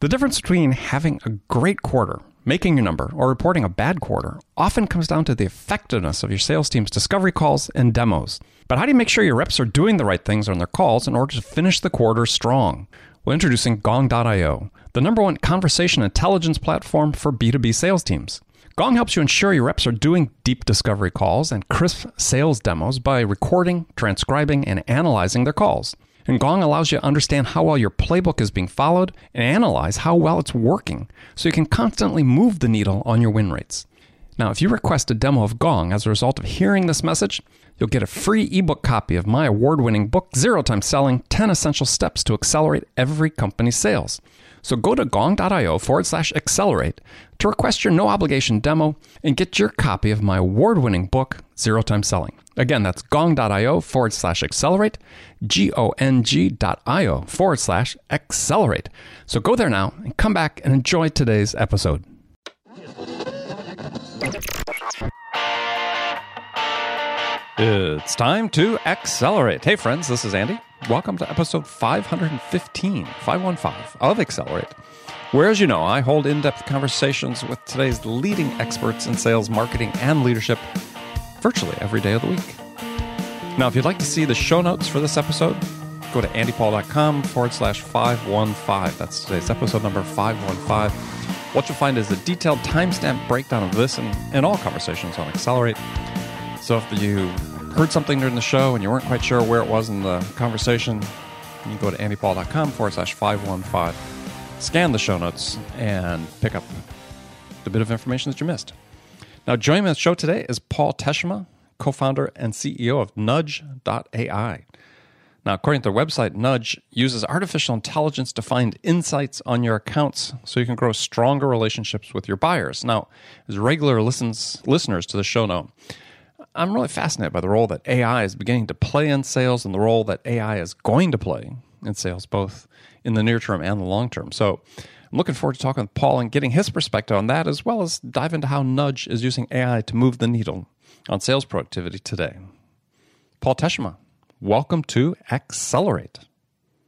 The difference between having a great quarter, making your number, or reporting a bad quarter often comes down to the effectiveness of your sales team's discovery calls and demos. But how do you make sure your reps are doing the right things on their calls in order to finish the quarter strong? Well, introducing Gong.io, the number one conversation intelligence platform for B2B sales teams. Gong helps you ensure your reps are doing deep discovery calls and crisp sales demos by recording, transcribing, and analyzing their calls. And Gong allows you to understand how well your playbook is being followed and analyze how well it's working so you can constantly move the needle on your win rates. Now, if you request a demo of Gong as a result of hearing this message, you'll get a free ebook copy of my award winning book, Zero Time Selling 10 Essential Steps to Accelerate Every Company's Sales. So go to gong.io forward slash accelerate to request your no obligation demo and get your copy of my award winning book, Zero Time Selling. Again, that's gong.io forward slash accelerate, G O N G.io forward slash accelerate. So go there now and come back and enjoy today's episode. It's time to accelerate. Hey, friends, this is Andy. Welcome to episode 515, 515 of Accelerate. Where, as you know, I hold in depth conversations with today's leading experts in sales, marketing, and leadership virtually every day of the week. Now, if you'd like to see the show notes for this episode, go to andypaul.com forward slash 515. That's today's episode number 515. What you'll find is a detailed timestamp breakdown of this and, and all conversations on Accelerate. So if you heard something during the show and you weren't quite sure where it was in the conversation, you go to andypaul.com forward slash 515, scan the show notes, and pick up the bit of information that you missed. Now, joining me on the show today is Paul Teshima, co founder and CEO of Nudge.ai. Now, according to their website, Nudge uses artificial intelligence to find insights on your accounts so you can grow stronger relationships with your buyers. Now, as regular listens, listeners to the show know, I'm really fascinated by the role that AI is beginning to play in sales and the role that AI is going to play in sales, both in the near term and the long term. So I'm looking forward to talking with Paul and getting his perspective on that, as well as dive into how Nudge is using AI to move the needle on sales productivity today. Paul Teshima, welcome to Accelerate.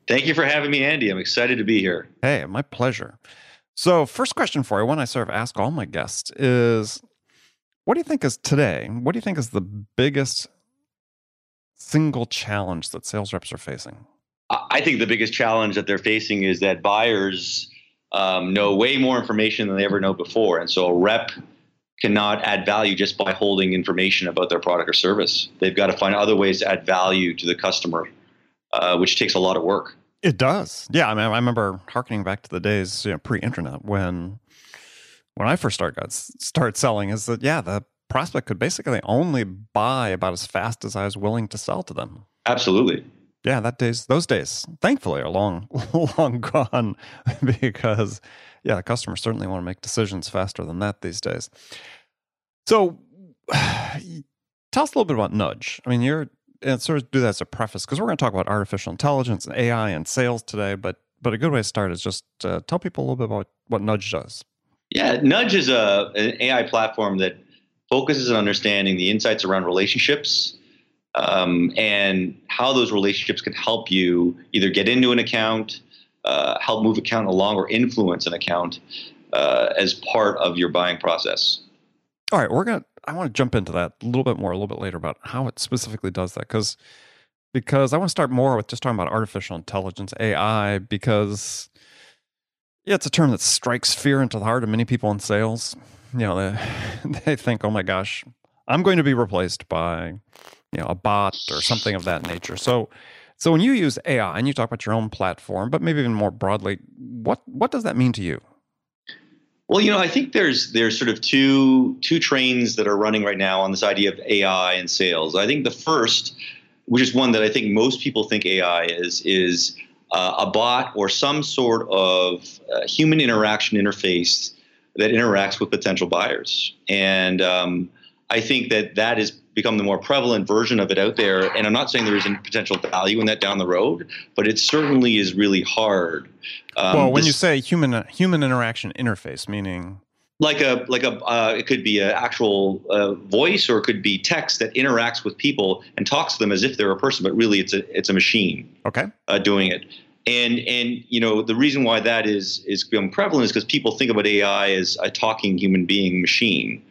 Thank you for having me, Andy. I'm excited to be here. Hey, my pleasure. So, first question for you, one I sort of ask all my guests is what do you think is today? What do you think is the biggest single challenge that sales reps are facing? I think the biggest challenge that they're facing is that buyers um, know way more information than they ever know before. And so a rep cannot add value just by holding information about their product or service. They've got to find other ways to add value to the customer, uh, which takes a lot of work. It does. Yeah. I mean, I remember harkening back to the days you know, pre internet when when I first started got start selling is that yeah, the prospect could basically only buy about as fast as I was willing to sell to them. Absolutely. Yeah, that days those days thankfully are long long gone because yeah, the customers certainly want to make decisions faster than that these days. So tell us a little bit about Nudge. I mean, you're and sort of do that as a preface because we're going to talk about artificial intelligence and AI and sales today. But but a good way to start is just uh, tell people a little bit about what Nudge does. Yeah, Nudge is a an AI platform that focuses on understanding the insights around relationships um, and how those relationships can help you either get into an account, uh, help move account along, or influence an account uh, as part of your buying process. All right, we're gonna. I want to jump into that a little bit more a little bit later about how it specifically does that because because I want to start more with just talking about artificial intelligence AI because yeah, it's a term that strikes fear into the heart of many people in sales. You know, they, they think, oh my gosh, I'm going to be replaced by, you know, a bot or something of that nature. So, so when you use AI and you talk about your own platform, but maybe even more broadly, what what does that mean to you? Well, you know, I think there's there's sort of two two trains that are running right now on this idea of AI and sales. I think the first, which is one that I think most people think AI is, is a bot or some sort of uh, human interaction interface that interacts with potential buyers. And um, I think that that has become the more prevalent version of it out there. And I'm not saying there isn't potential value in that down the road, but it certainly is really hard. Um, well, when this, you say human human interaction interface, meaning like a like a uh, it could be an actual uh, voice or it could be text that interacts with people and talks to them as if they're a person, but really it's a it's a machine. Okay, uh, doing it. And and you know the reason why that is is become prevalent is because people think about AI as a talking human being machine.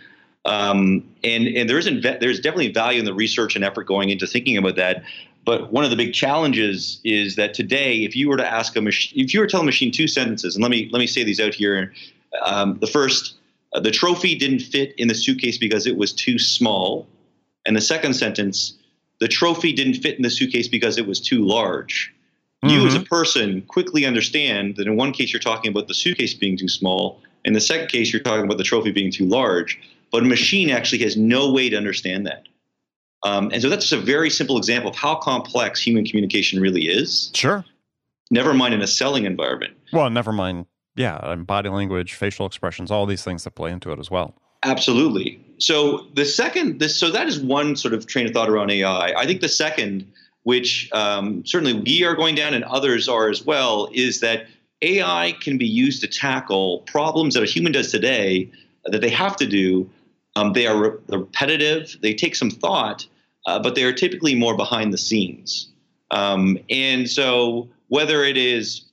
Um, and and there isn't there's definitely value in the research and effort going into thinking about that. But one of the big challenges is that today, if you were to ask a machine, if you were to tell a machine two sentences, and let me let me say these out here. Um, the first, uh, the trophy didn't fit in the suitcase because it was too small, and the second sentence, the trophy didn't fit in the suitcase because it was too large. Mm-hmm. You as a mm-hmm. person quickly understand that in one case you're talking about the suitcase being too small, in the second case you're talking about the trophy being too large. But a machine actually has no way to understand that. Um, and so that's just a very simple example of how complex human communication really is. Sure. Never mind in a selling environment. Well, never mind, yeah, and body language, facial expressions, all these things that play into it as well. Absolutely. So the second, this, so that is one sort of train of thought around AI. I think the second, which um, certainly we are going down and others are as well, is that AI can be used to tackle problems that a human does today that they have to do um, they are re- repetitive. They take some thought, uh, but they are typically more behind the scenes. Um, and so, whether it is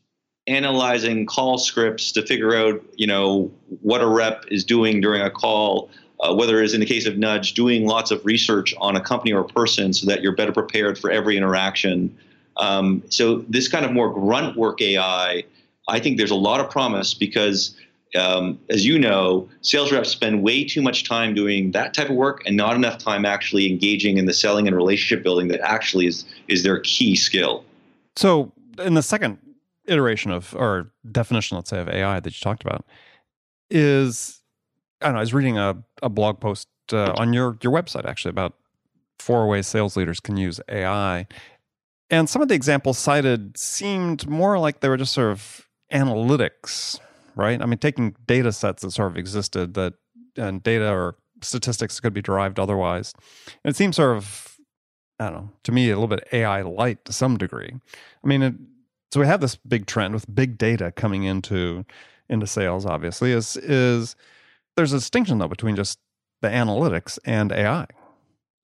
analyzing call scripts to figure out, you know, what a rep is doing during a call, uh, whether it is in the case of Nudge, doing lots of research on a company or a person so that you're better prepared for every interaction. Um, so, this kind of more grunt work AI, I think there's a lot of promise because um, as you know, sales reps spend way too much time doing that type of work and not enough time actually engaging in the selling and relationship building that actually is is their key skill. So, in the second iteration of or definition, let's say, of AI that you talked about, is I don't know. I was reading a, a blog post uh, on your your website actually about four ways sales leaders can use AI, and some of the examples cited seemed more like they were just sort of analytics right? I mean, taking data sets that sort of existed that and data or statistics could be derived otherwise. And it seems sort of, I don't know, to me, a little bit AI light to some degree. I mean, it, so we have this big trend with big data coming into into sales. Obviously, is is there's a distinction though between just the analytics and AI.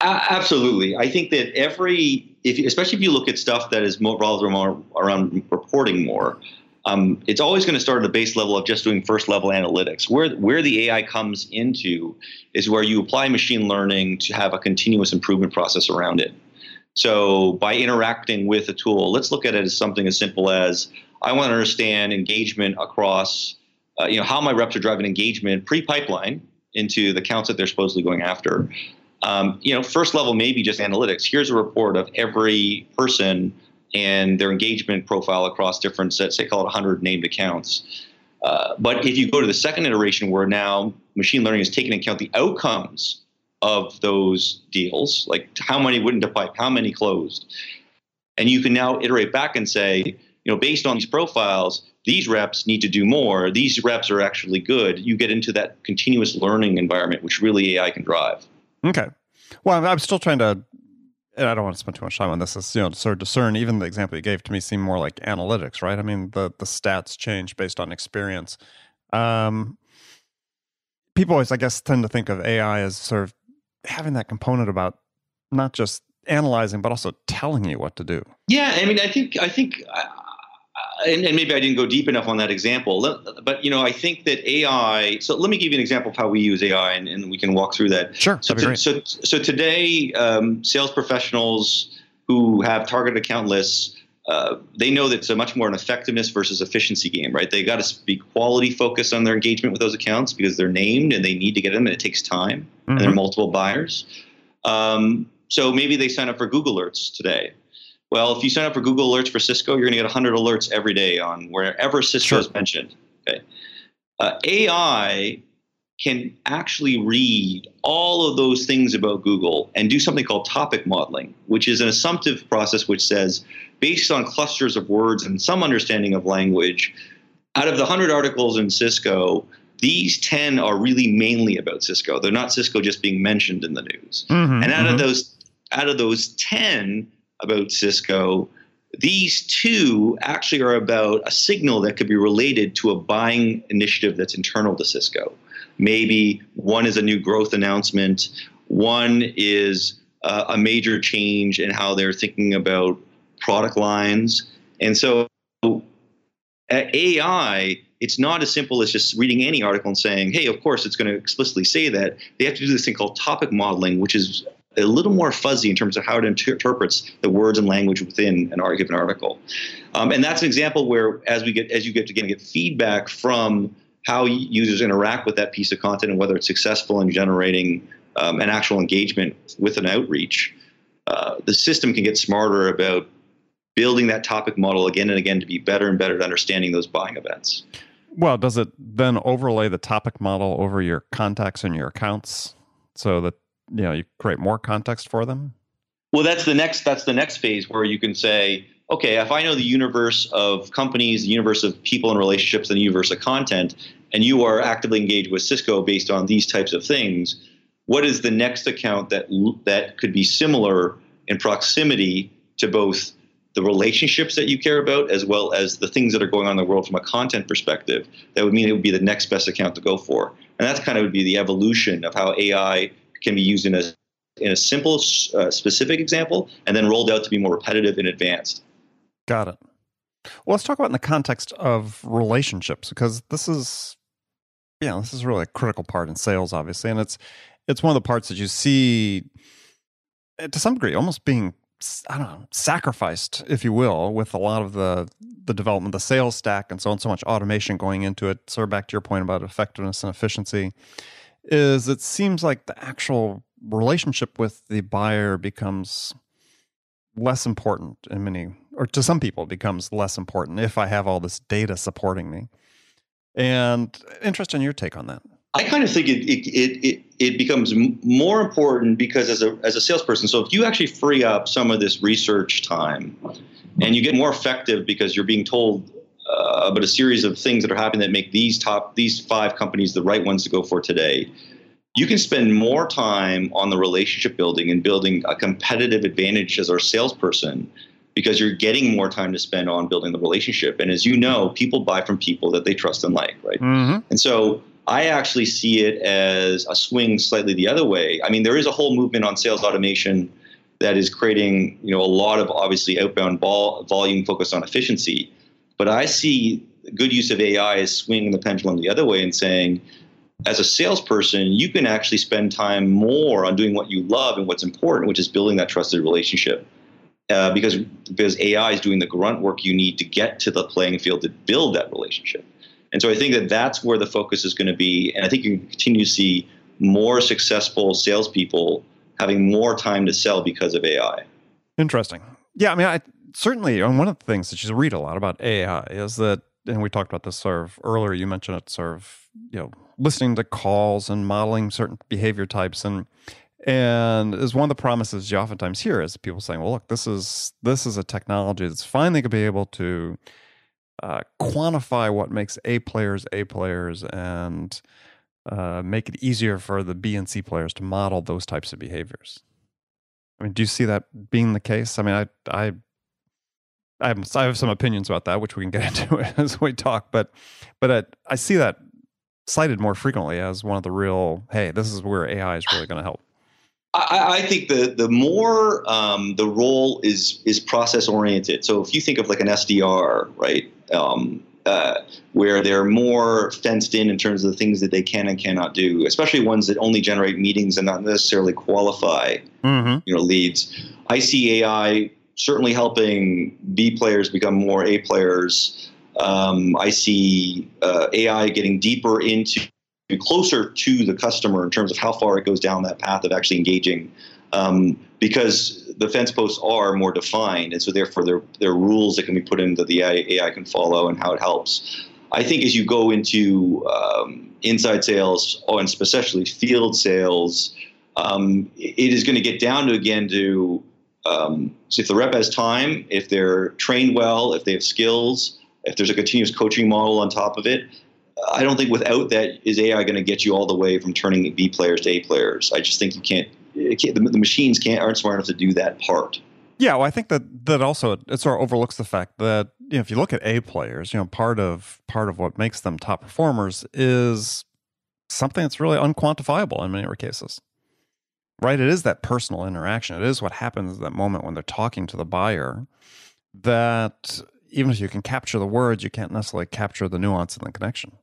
Absolutely, I think that every, if especially if you look at stuff that is more around, around reporting more, um, it's always going to start at the base level of just doing first level analytics. Where where the AI comes into is where you apply machine learning to have a continuous improvement process around it. So by interacting with a tool, let's look at it as something as simple as I want to understand engagement across, uh, you know, how my reps are driving engagement pre-pipeline into the counts that they're supposedly going after. Um, you know, first level maybe just analytics. Here's a report of every person and their engagement profile across different sets, say call it 100 named accounts. Uh, but if you go to the second iteration where now machine learning is taking into account the outcomes of those deals, like how many went into pipe, how many closed, and you can now iterate back and say, you know, based on these profiles, these reps need to do more. These reps are actually good. You get into that continuous learning environment, which really AI can drive. Okay. Well, I'm still trying to and I don't want to spend too much time on this. Is you know sort of discern. Even the example you gave to me seemed more like analytics, right? I mean, the the stats change based on experience. Um, people always, I guess, tend to think of AI as sort of having that component about not just analyzing but also telling you what to do. Yeah, I mean, I think I think and, and, maybe I didn't go deep enough on that example, but you know, I think that AI. So let me give you an example of how we use AI, and, and we can walk through that. Sure. So, to, so, so today, um, sales professionals who have target account lists, uh, they know that it's a much more an effectiveness versus efficiency game, right? They got to be quality focused on their engagement with those accounts because they're named and they need to get them, and it takes time, mm-hmm. and there are multiple buyers. Um, so maybe they sign up for Google Alerts today well, if you sign up for Google Alerts for Cisco, you're going to get 100 alerts every day on wherever Cisco is mentioned. Okay. Uh, AI can actually read all of those things about Google and do something called topic modeling, which is an assumptive process which says, based on clusters of words and some understanding of language, out of the 100 articles in Cisco, these 10 are really mainly about Cisco. They're not Cisco just being mentioned in the news. Mm-hmm, and out mm-hmm. of those out of those 10, about Cisco. These two actually are about a signal that could be related to a buying initiative that's internal to Cisco. Maybe one is a new growth announcement, one is uh, a major change in how they're thinking about product lines. And so at AI, it's not as simple as just reading any article and saying, hey, of course, it's going to explicitly say that. They have to do this thing called topic modeling, which is a little more fuzzy in terms of how it inter- interprets the words and language within an given article. Um, and that's an example where, as we get, as you get to get feedback from how users interact with that piece of content and whether it's successful in generating um, an actual engagement with an outreach, uh, the system can get smarter about building that topic model again and again to be better and better at understanding those buying events. Well, does it then overlay the topic model over your contacts and your accounts so that you know you create more context for them? Well, that's the next that's the next phase where you can say, okay, if I know the universe of companies, the universe of people and relationships, and the universe of content, and you are actively engaged with Cisco based on these types of things, what is the next account that that could be similar in proximity to both the relationships that you care about as well as the things that are going on in the world from a content perspective that would mean it would be the next best account to go for. And that's kind of would be the evolution of how ai can be used in a in a simple uh, specific example and then rolled out to be more repetitive and advanced. Got it. Well let's talk about in the context of relationships because this is you know this is really a critical part in sales obviously and it's it's one of the parts that you see eh, to some degree almost being I don't know, sacrificed, if you will, with a lot of the the development, the sales stack, and so on, so much automation going into it. Of back to your point about effectiveness and efficiency, is it seems like the actual relationship with the buyer becomes less important in many, or to some people, becomes less important if I have all this data supporting me. And interested in your take on that. I kind of think it it, it, it becomes more important because as a as a salesperson, so if you actually free up some of this research time, and you get more effective because you're being told uh, about a series of things that are happening that make these top these five companies the right ones to go for today, you can spend more time on the relationship building and building a competitive advantage as our salesperson because you're getting more time to spend on building the relationship. And as you know, people buy from people that they trust and like, right? Mm-hmm. And so I actually see it as a swing slightly the other way. I mean, there is a whole movement on sales automation that is creating, you know, a lot of obviously outbound ball, volume focused on efficiency. But I see good use of AI as swinging the pendulum the other way and saying, as a salesperson, you can actually spend time more on doing what you love and what's important, which is building that trusted relationship. Uh, because because AI is doing the grunt work you need to get to the playing field to build that relationship. And so I think that that's where the focus is going to be. And I think you continue to see more successful salespeople having more time to sell because of AI. Interesting. Yeah, I mean, I certainly, and one of the things that you read a lot about AI is that, and we talked about this sort of earlier. You mentioned it, sort of, you know, listening to calls and modeling certain behavior types, and and is one of the promises you oftentimes hear is people saying, "Well, look, this is this is a technology that's finally going to be able to." Uh, quantify what makes A players A players and uh, make it easier for the B and C players to model those types of behaviors. I mean, do you see that being the case? I mean, I I I have, I have some opinions about that, which we can get into as we talk. But but I, I see that cited more frequently as one of the real hey, this is where AI is really going to help. I, I, think the the more um, the role is is process oriented. So if you think of like an SDR, right, um, uh, where they're more fenced in in terms of the things that they can and cannot do, especially ones that only generate meetings and not necessarily qualify, mm-hmm. you know, leads. I see AI certainly helping B players become more A players. Um, I see uh, AI getting deeper into closer to the customer in terms of how far it goes down that path of actually engaging, um, because the fence posts are more defined, and so therefore there there are rules that can be put in that the AI, can follow and how it helps. I think as you go into um, inside sales, and especially field sales, um, it is going to get down to again to um, so if the rep has time, if they're trained well, if they have skills, if there's a continuous coaching model on top of it, I don't think without that is AI going to get you all the way from turning B players to A players. I just think you can't. The, the, machines can't aren't smart enough to do that part. Yeah, well, I think that that also it sort of overlooks the fact that you know, if you look at A players, you know, part of part of what makes them top performers is something that's really unquantifiable in many cases. Right? It is that personal interaction. It is what happens at that moment when they're talking to the buyer that even if you can capture the words, you can't necessarily capture the nuance and the connection.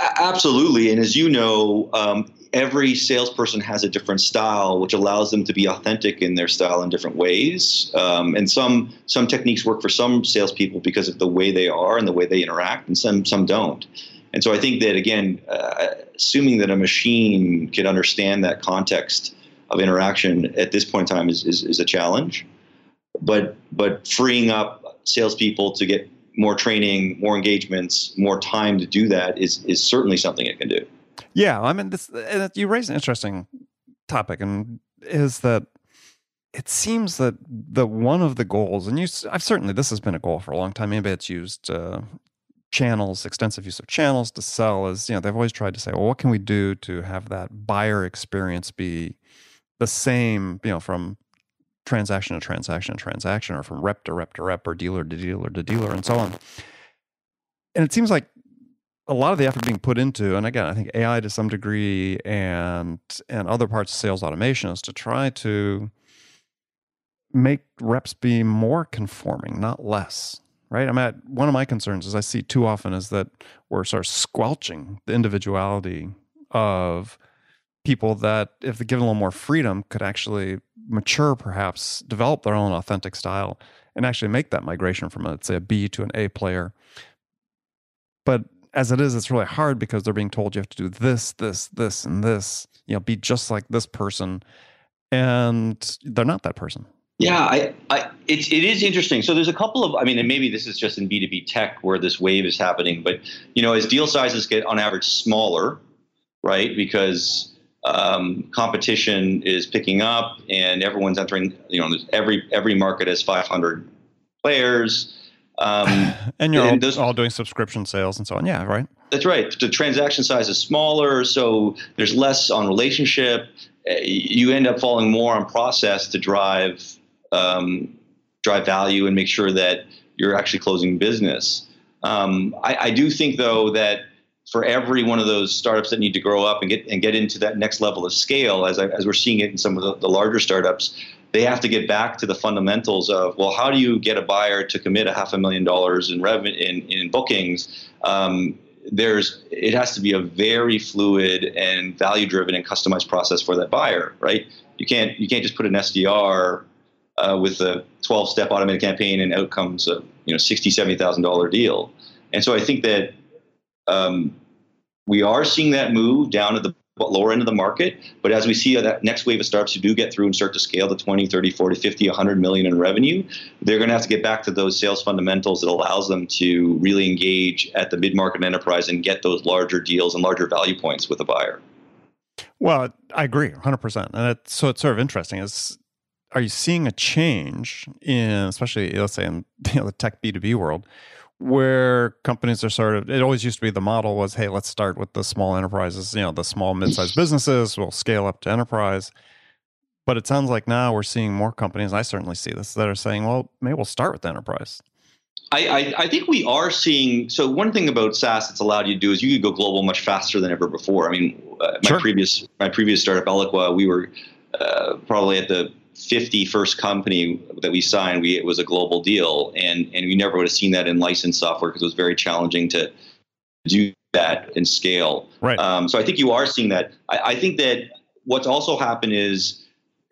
Absolutely, and as you know, um, every salesperson has a different style, which allows them to be authentic in their style in different ways. Um, and some some techniques work for some salespeople because of the way they are and the way they interact, and some some don't. And so I think that again, uh, assuming that a machine could understand that context of interaction at this point in time is, is, is a challenge. But but freeing up salespeople to get more training, more engagements, more time to do that is is certainly something it can do. Yeah, I mean, this you raise an interesting topic, and is that it seems that the one of the goals, and you, I've certainly this has been a goal for a long time. Maybe it's used uh, channels, extensive use of channels to sell. Is you know they've always tried to say, well, what can we do to have that buyer experience be the same, you know, from transaction to transaction to transaction, or from rep to rep to rep, or dealer to dealer to dealer, and so on. And it seems like a lot of the effort being put into, and again, I think AI to some degree, and and other parts of sales automation is to try to make reps be more conforming, not less. Right. I mean, one of my concerns, as I see too often, is that we're sort of squelching the individuality of people that, if they're given a little more freedom, could actually mature, perhaps develop their own authentic style, and actually make that migration from, let's say, a B to an A player. But as it is, it's really hard because they're being told you have to do this, this, this, and this. You know, be just like this person, and they're not that person. Yeah, I, I, it's it is interesting. So there's a couple of, I mean, and maybe this is just in B2B tech where this wave is happening, but you know, as deal sizes get on average smaller, right? Because um, competition is picking up and everyone's entering. You know, every every market has 500 players. Um, and you're and all, those, all doing subscription sales and so on. Yeah, right. That's right. The transaction size is smaller, so there's less on relationship. Uh, you end up falling more on process to drive um, drive value and make sure that you're actually closing business. Um, I, I, do think, though, that for every one of those startups that need to grow up and get and get into that next level of scale, as I, as we're seeing it in some of the, the larger startups, they have to get back to the fundamentals of well, how do you get a buyer to commit a half a million dollars in revenue in, in bookings? Um, there's it has to be a very fluid and value driven and customized process for that buyer, right? You can't you can't just put an SDR uh, with a 12 step automated campaign and outcomes of you know 60 70 thousand dollar deal. And so I think that um, we are seeing that move down to the lower end of the market. But as we see that next wave of startups who do get through and start to scale to 20, 30, 40, 50, 100 million in revenue, they're going to have to get back to those sales fundamentals that allows them to really engage at the mid-market enterprise and get those larger deals and larger value points with a buyer. Well, I agree 100%. And so it's sort of interesting is are you seeing a change in especially let's say in you know, the tech B2B world where companies are sort of it always used to be the model was hey let's start with the small enterprises you know the small mid-sized businesses we'll scale up to enterprise but it sounds like now we're seeing more companies i certainly see this that are saying well maybe we'll start with enterprise I, I, I think we are seeing. So one thing about SaaS that's allowed you to do is you could go global much faster than ever before. I mean, uh, my sure. previous my previous startup Eloqua, we were uh, probably at the 50 first company that we signed, we, it was a global deal. And, and we never would have seen that in licensed software because it was very challenging to do that and scale. Right. Um, so I think you are seeing that. I, I think that what's also happened is,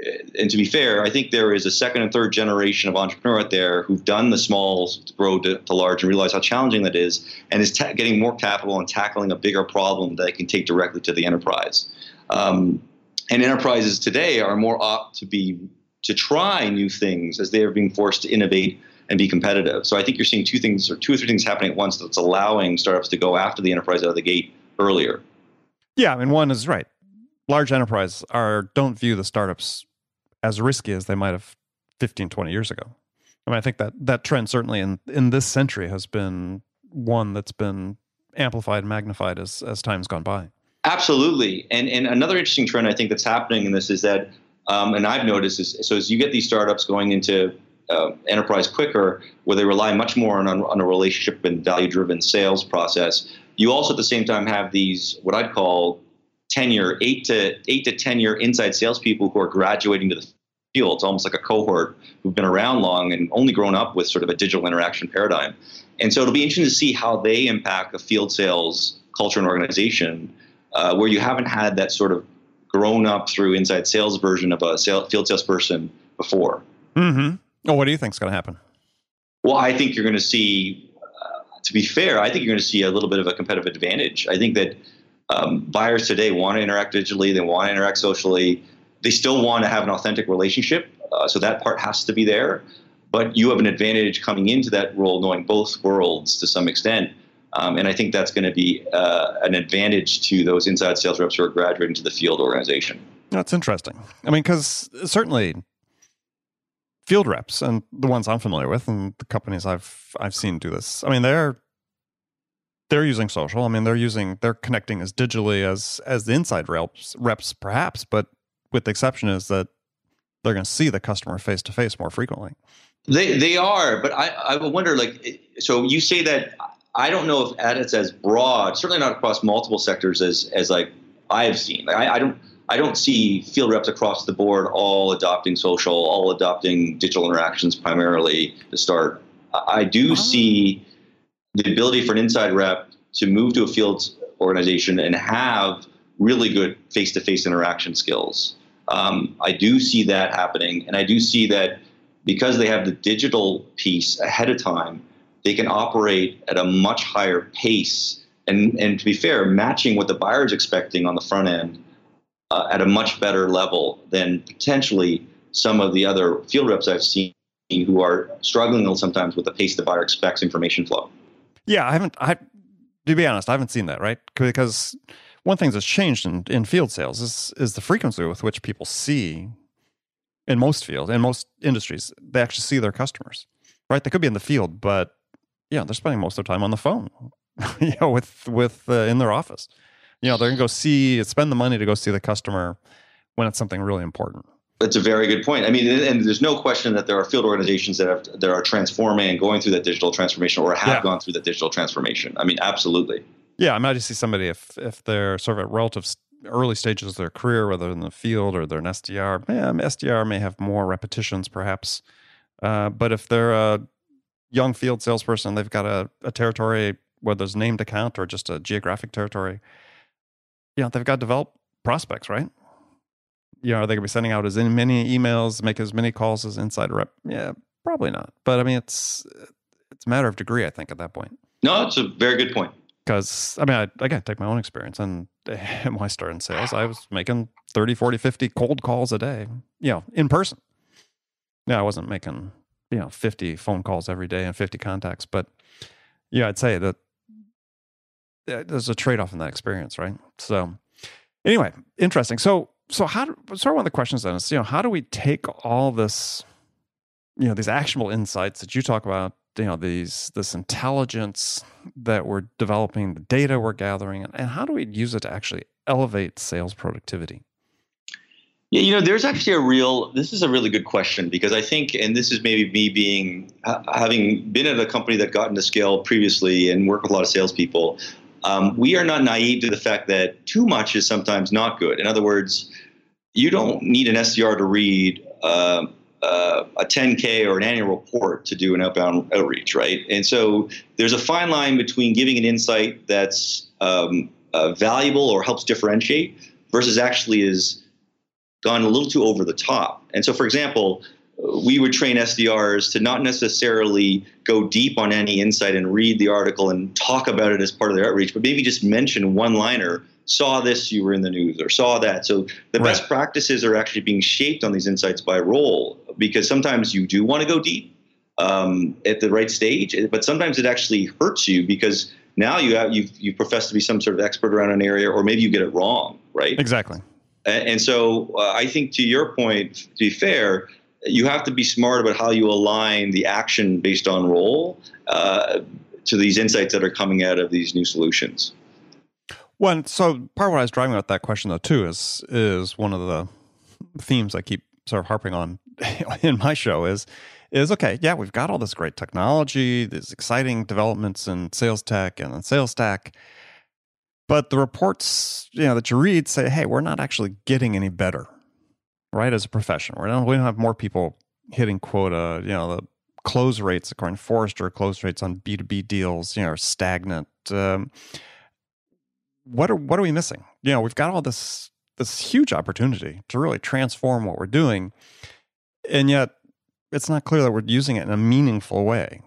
uh, and to be fair, I think there is a second and third generation of entrepreneur out there who've done the small grow to, to, large and realize how challenging that is, and is ta- getting more capital and tackling a bigger problem that they can take directly to the enterprise. Um, and enterprises today are more apt to be to try new things as they are being forced to innovate and be competitive. So I think you're seeing two things or two or three things happening at once that's allowing startups to go after the enterprise out of the gate earlier. Yeah, I mean one is right. Large enterprise are don't view the startups as risky as they might have 15 20 years ago. I mean I think that that trend certainly in in this century has been one that's been amplified and magnified as as time's gone by. Absolutely. And and another interesting trend I think that's happening in this is that um, and I've noticed is so as you get these startups going into uh, enterprise quicker, where they rely much more on, on a relationship and value driven sales process, you also at the same time have these what I'd call tenure eight to eight to ten year inside salespeople who are graduating to the field. It's almost like a cohort who've been around long and only grown up with sort of a digital interaction paradigm. And so it'll be interesting to see how they impact a field sales culture and organization uh, where you haven't had that sort of grown up through inside sales version of a sales, field salesperson before. Mm-hmm. Well, what do you think is going to happen? Well, I think you're going to see, uh, to be fair, I think you're going to see a little bit of a competitive advantage. I think that um, buyers today want to interact digitally, they want to interact socially, they still want to have an authentic relationship. Uh, so that part has to be there. But you have an advantage coming into that role knowing both worlds to some extent. Um, and I think that's going to be uh, an advantage to those inside sales reps who are graduating to the field organization. That's interesting. I mean, because certainly field reps and the ones I'm familiar with and the companies I've I've seen do this. I mean, they're they're using social. I mean, they're using they're connecting as digitally as as the inside reps reps perhaps, but with the exception is that they're going to see the customer face to face more frequently. They they are, but I I wonder like so you say that I don't know if it's as broad, certainly not across multiple sectors as as like I've seen. Like I, I don't I don't see field reps across the board all adopting social, all adopting digital interactions primarily to start. I do oh. see the ability for an inside rep to move to a field organization and have really good face-to-face interaction skills. Um, I do see that happening, and I do see that because they have the digital piece ahead of time, they can operate at a much higher pace. And, and to be fair, matching what the buyer is expecting on the front end uh, at a much better level than potentially some of the other field reps I've seen who are struggling sometimes with the pace the buyer expects information flow. Yeah, I haven't. I to be honest, I haven't seen that right because one thing that's changed in, in field sales is is the frequency with which people see in most fields in most industries they actually see their customers. Right, they could be in the field, but yeah, they're spending most of their time on the phone. you know, with with uh, in their office you know they're gonna go see spend the money to go see the customer when it's something really important that's a very good point. I mean, and there's no question that there are field organizations that, have, that are transforming and going through that digital transformation or have yeah. gone through that digital transformation. I mean, absolutely. Yeah, I might just see somebody if if they're sort of at relative early stages of their career, whether in the field or they're an SDR. Yeah, SDR may have more repetitions, perhaps. Uh, but if they're a young field salesperson, they've got a, a territory, whether it's named account or just a geographic territory you know, they've got to develop prospects, right? You know, are they going to be sending out as many emails, make as many calls as inside rep? Yeah, probably not. But I mean, it's it's a matter of degree, I think, at that point. No, it's a very good point. Because, I mean, I, again, take my own experience. And when I started in sales, I was making 30, 40, 50 cold calls a day, you know, in person. Yeah, I wasn't making, you know, 50 phone calls every day and 50 contacts. But yeah, I'd say that there's a trade off in that experience, right? So, anyway, interesting. So, so how? Do, sort of one of the questions then is, you know, how do we take all this, you know, these actionable insights that you talk about, you know, these this intelligence that we're developing, the data we're gathering, and, and how do we use it to actually elevate sales productivity? Yeah, you know, there's actually a real. This is a really good question because I think, and this is maybe me being having been at a company that got into scale previously and work with a lot of salespeople. Um, we are not naive to the fact that too much is sometimes not good. In other words, you don't need an SDR to read uh, uh, a 10K or an annual report to do an outbound outreach, right? And so there's a fine line between giving an insight that's um, uh, valuable or helps differentiate versus actually is gone a little too over the top. And so, for example, we would train SDRs to not necessarily go deep on any insight and read the article and talk about it as part of their outreach, but maybe just mention one liner saw this, you were in the news, or saw that. So the right. best practices are actually being shaped on these insights by role because sometimes you do want to go deep um, at the right stage, but sometimes it actually hurts you because now you have, you you profess to be some sort of expert around an area, or maybe you get it wrong, right? Exactly. And, so uh, I think to your point, to be fair, you have to be smart about how you align the action based on role uh, to these insights that are coming out of these new solutions. Well, so part of what I was driving at that question though too is is one of the themes I keep sort of harping on in my show is is okay, yeah, we've got all this great technology, these exciting developments in sales tech and in sales stack. But the reports, you know, that you read say, hey, we're not actually getting any better right? As a profession, we don't we don't have more people hitting quota. You know, the close rates according to Forrester, close rates on B two B deals, you know, are stagnant. Um, what are what are we missing? You know, we've got all this this huge opportunity to really transform what we're doing, and yet it's not clear that we're using it in a meaningful way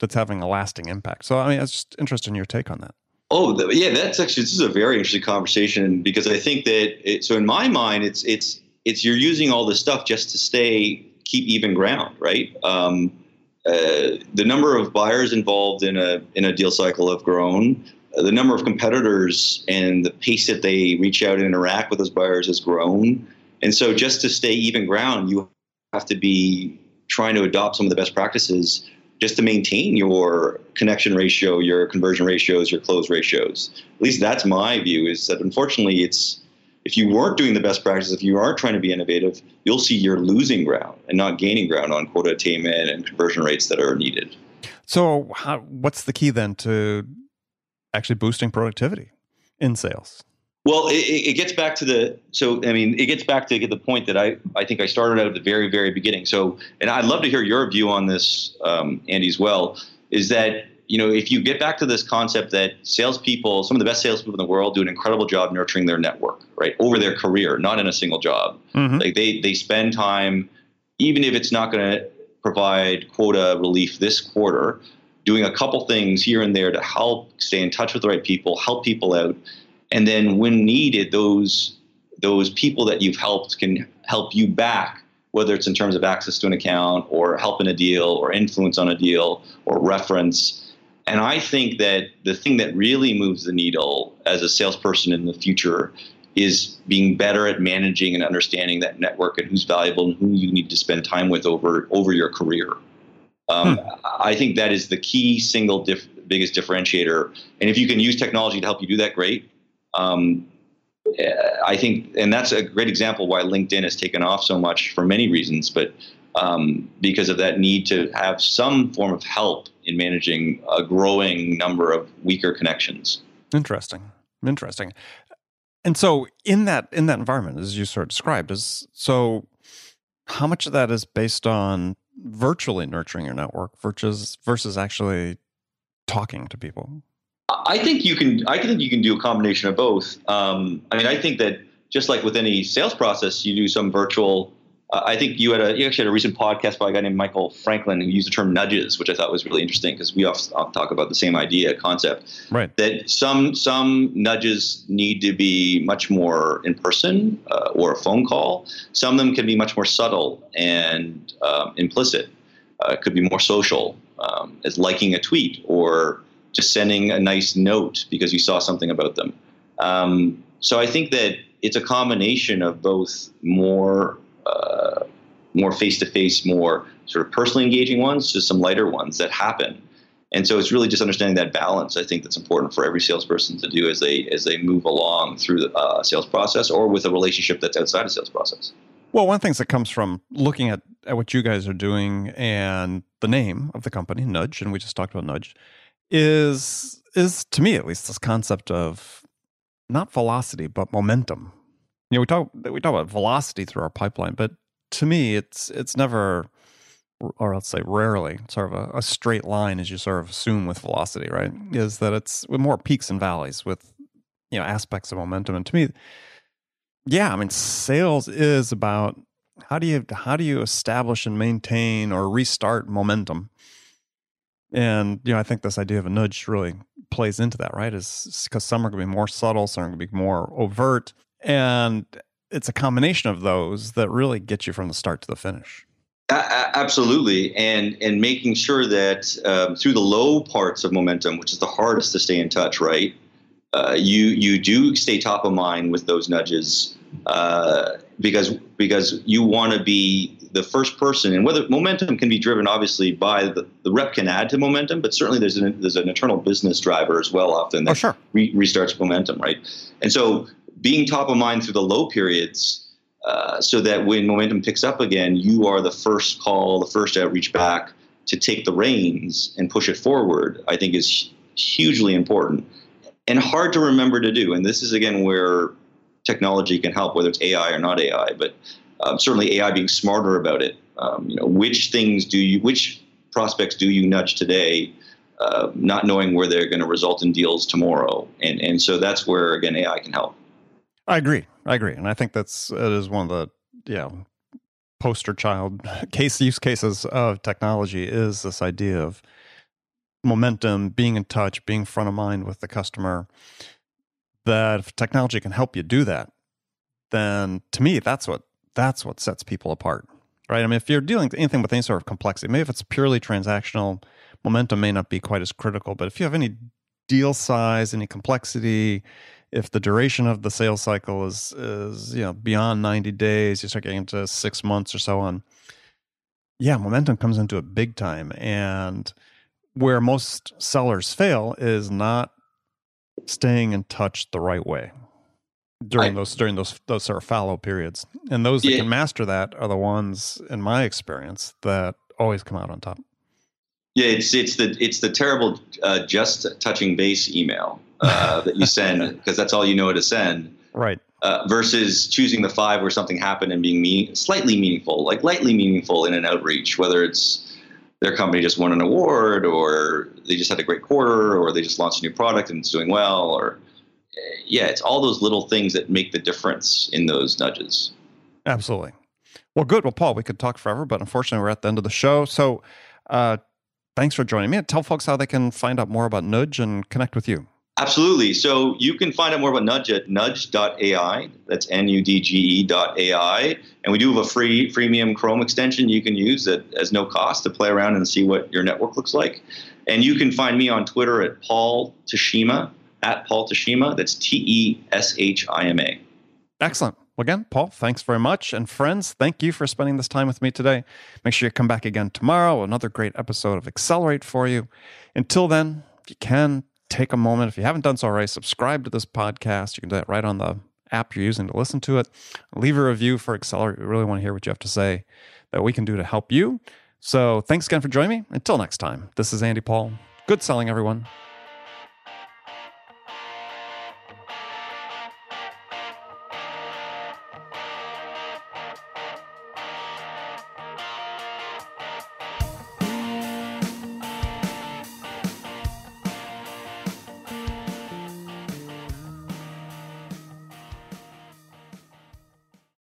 that's having a lasting impact. So, I mean, I was just interested in your take on that. Oh, yeah, that's actually this is a very interesting conversation because I think that it, so in my mind, it's it's it's you're using all this stuff just to stay keep even ground, right? Um, uh, the number of buyers involved in a in a deal cycle have grown. Uh, the number of competitors and the pace that they reach out and interact with those buyers has grown. And so, just to stay even ground, you have to be trying to adopt some of the best practices just to maintain your connection ratio, your conversion ratios, your close ratios. At least that's my view. Is that unfortunately, it's if you weren't doing the best practices, if you aren't trying to be innovative, you'll see you're losing ground and not gaining ground on quota attainment and conversion rates that are needed. So, how, what's the key then to actually boosting productivity in sales? Well, it, it, gets back to the so I mean it gets back to the point that I I think I started out at the very very beginning. So and I'd love to hear your view on this, um, Andy, as well. Is that you know if you get back to this concept that salespeople, some of the best salespeople in the world, do an incredible job nurturing their network, right, over their career, not in a single job. Mm-hmm. Like they they spend time, even if it's not going to provide quota relief this quarter, doing a couple things here and there to help stay in touch with the right people, help people out and then when needed those those people that you've helped can help you back whether it's in terms of access to an account or help in a deal or influence on a deal or reference and i think that the thing that really moves the needle as a salesperson in the future is being better at managing and understanding that network and who's valuable and who you need to spend time with over over your career um, hmm. I think that is the key single diff- biggest differentiator. And if you can use technology to help you do that, great. Um, I think, and that's a great example why LinkedIn has taken off so much for many reasons, but um, because of that need to have some form of help in managing a growing number of weaker connections. Interesting, interesting. And so, in that in that environment, as you sort of described, is so how much of that is based on virtually nurturing your network versus versus actually talking to people? I think you can. I think you can do a combination of both. Um, I mean, I think that just like with any sales process, you do some virtual. Uh, I think you had a you actually had a recent podcast by a guy named Michael Franklin who used the term nudges, which I thought was really interesting because we often, talk about the same idea concept. Right. That some some nudges need to be much more in person uh, or a phone call. Some of them can be much more subtle and um, implicit. Uh, it could be more social, um, as liking a tweet or just sending a nice note because you saw something about them. Um, so I think that it's a combination of both more uh, more face to face, more sort of personally engaging ones to some lighter ones that happen. And so it's really just understanding that balance. I think that's important for every salesperson to do as they as they move along through the uh, sales process or with a relationship that's outside of sales process. Well, one of the things that comes from looking at, at what you guys are doing and the name of the company, Nudge, and we just talked about Nudge, is is to me at least this concept of not velocity but momentum. You know, we talk we talk about velocity through our pipeline, but to me, it's it's never, or I'll say rarely, sort of a, a straight line as you sort of assume with velocity, right? Mm-hmm. Is that it's with more peaks and valleys with you know aspects of momentum, and to me, yeah, I mean, sales is about how do you how do you establish and maintain or restart momentum and you know, I think this idea of a nudge really plays into that, right? Is because some are going to be more subtle, some are going to be more overt, and it's a combination of those that really get you from the start to the finish. absolutely, and and making sure that um, through the low parts of momentum, which is the hardest to stay in touch, right? Uh, you you do stay top of mind with those nudges uh, because because you want to be the first person, and whether momentum can be driven obviously by the, the rep can add to momentum, but certainly there's an there's an internal business driver as well often that oh, sure. re- restarts momentum, right? And so being top of mind through the low periods. Uh, so that when momentum picks up again, you are the first call, the first outreach back to take the reins and push it forward. I think is hugely important and hard to remember to do. And this is again where technology can help, whether it's AI or not AI. But um, certainly AI being smarter about it. Um, you know, which things do you, which prospects do you nudge today, uh, not knowing where they're going to result in deals tomorrow, and and so that's where again AI can help. I agree. I agree, and I think that's it is one of the yeah poster child case use cases of technology is this idea of momentum, being in touch, being front of mind with the customer. That if technology can help you do that, then to me that's what that's what sets people apart, right? I mean, if you're dealing anything with any sort of complexity, maybe if it's purely transactional, momentum may not be quite as critical. But if you have any deal size, any complexity, if the duration of the sales cycle is is you know beyond 90 days, you start getting into six months or so on. Yeah, momentum comes into it big time, and where most sellers fail is not staying in touch the right way during I, those during those those sort of fallow periods. And those that yeah. can master that are the ones, in my experience, that always come out on top. Yeah, it's it's the it's the terrible uh, just touching base email uh, that you send because that's all you know to send. Right. Uh, versus choosing the five where something happened and being mean, slightly meaningful, like lightly meaningful in an outreach, whether it's their company just won an award or they just had a great quarter or they just launched a new product and it's doing well or yeah, it's all those little things that make the difference in those nudges. Absolutely. Well, good. Well, Paul, we could talk forever, but unfortunately, we're at the end of the show. So, uh, thanks for joining me. Tell folks how they can find out more about Nudge and connect with you. Absolutely. So you can find out more about Nudge at nudge.ai. That's N-U-D-G-E dot AI. And we do have a free freemium Chrome extension you can use that has no cost to play around and see what your network looks like. And you can find me on Twitter at Paul Teshima, at Paul Teshima. That's T E S H I M A. Excellent. Well, again, Paul, thanks very much. And friends, thank you for spending this time with me today. Make sure you come back again tomorrow. Another great episode of Accelerate for you. Until then, if you can, take a moment. If you haven't done so already, subscribe to this podcast. You can do that right on the app you're using to listen to it. Leave a review for Accelerate. We really want to hear what you have to say that we can do to help you. So thanks again for joining me. Until next time, this is Andy Paul. Good selling, everyone.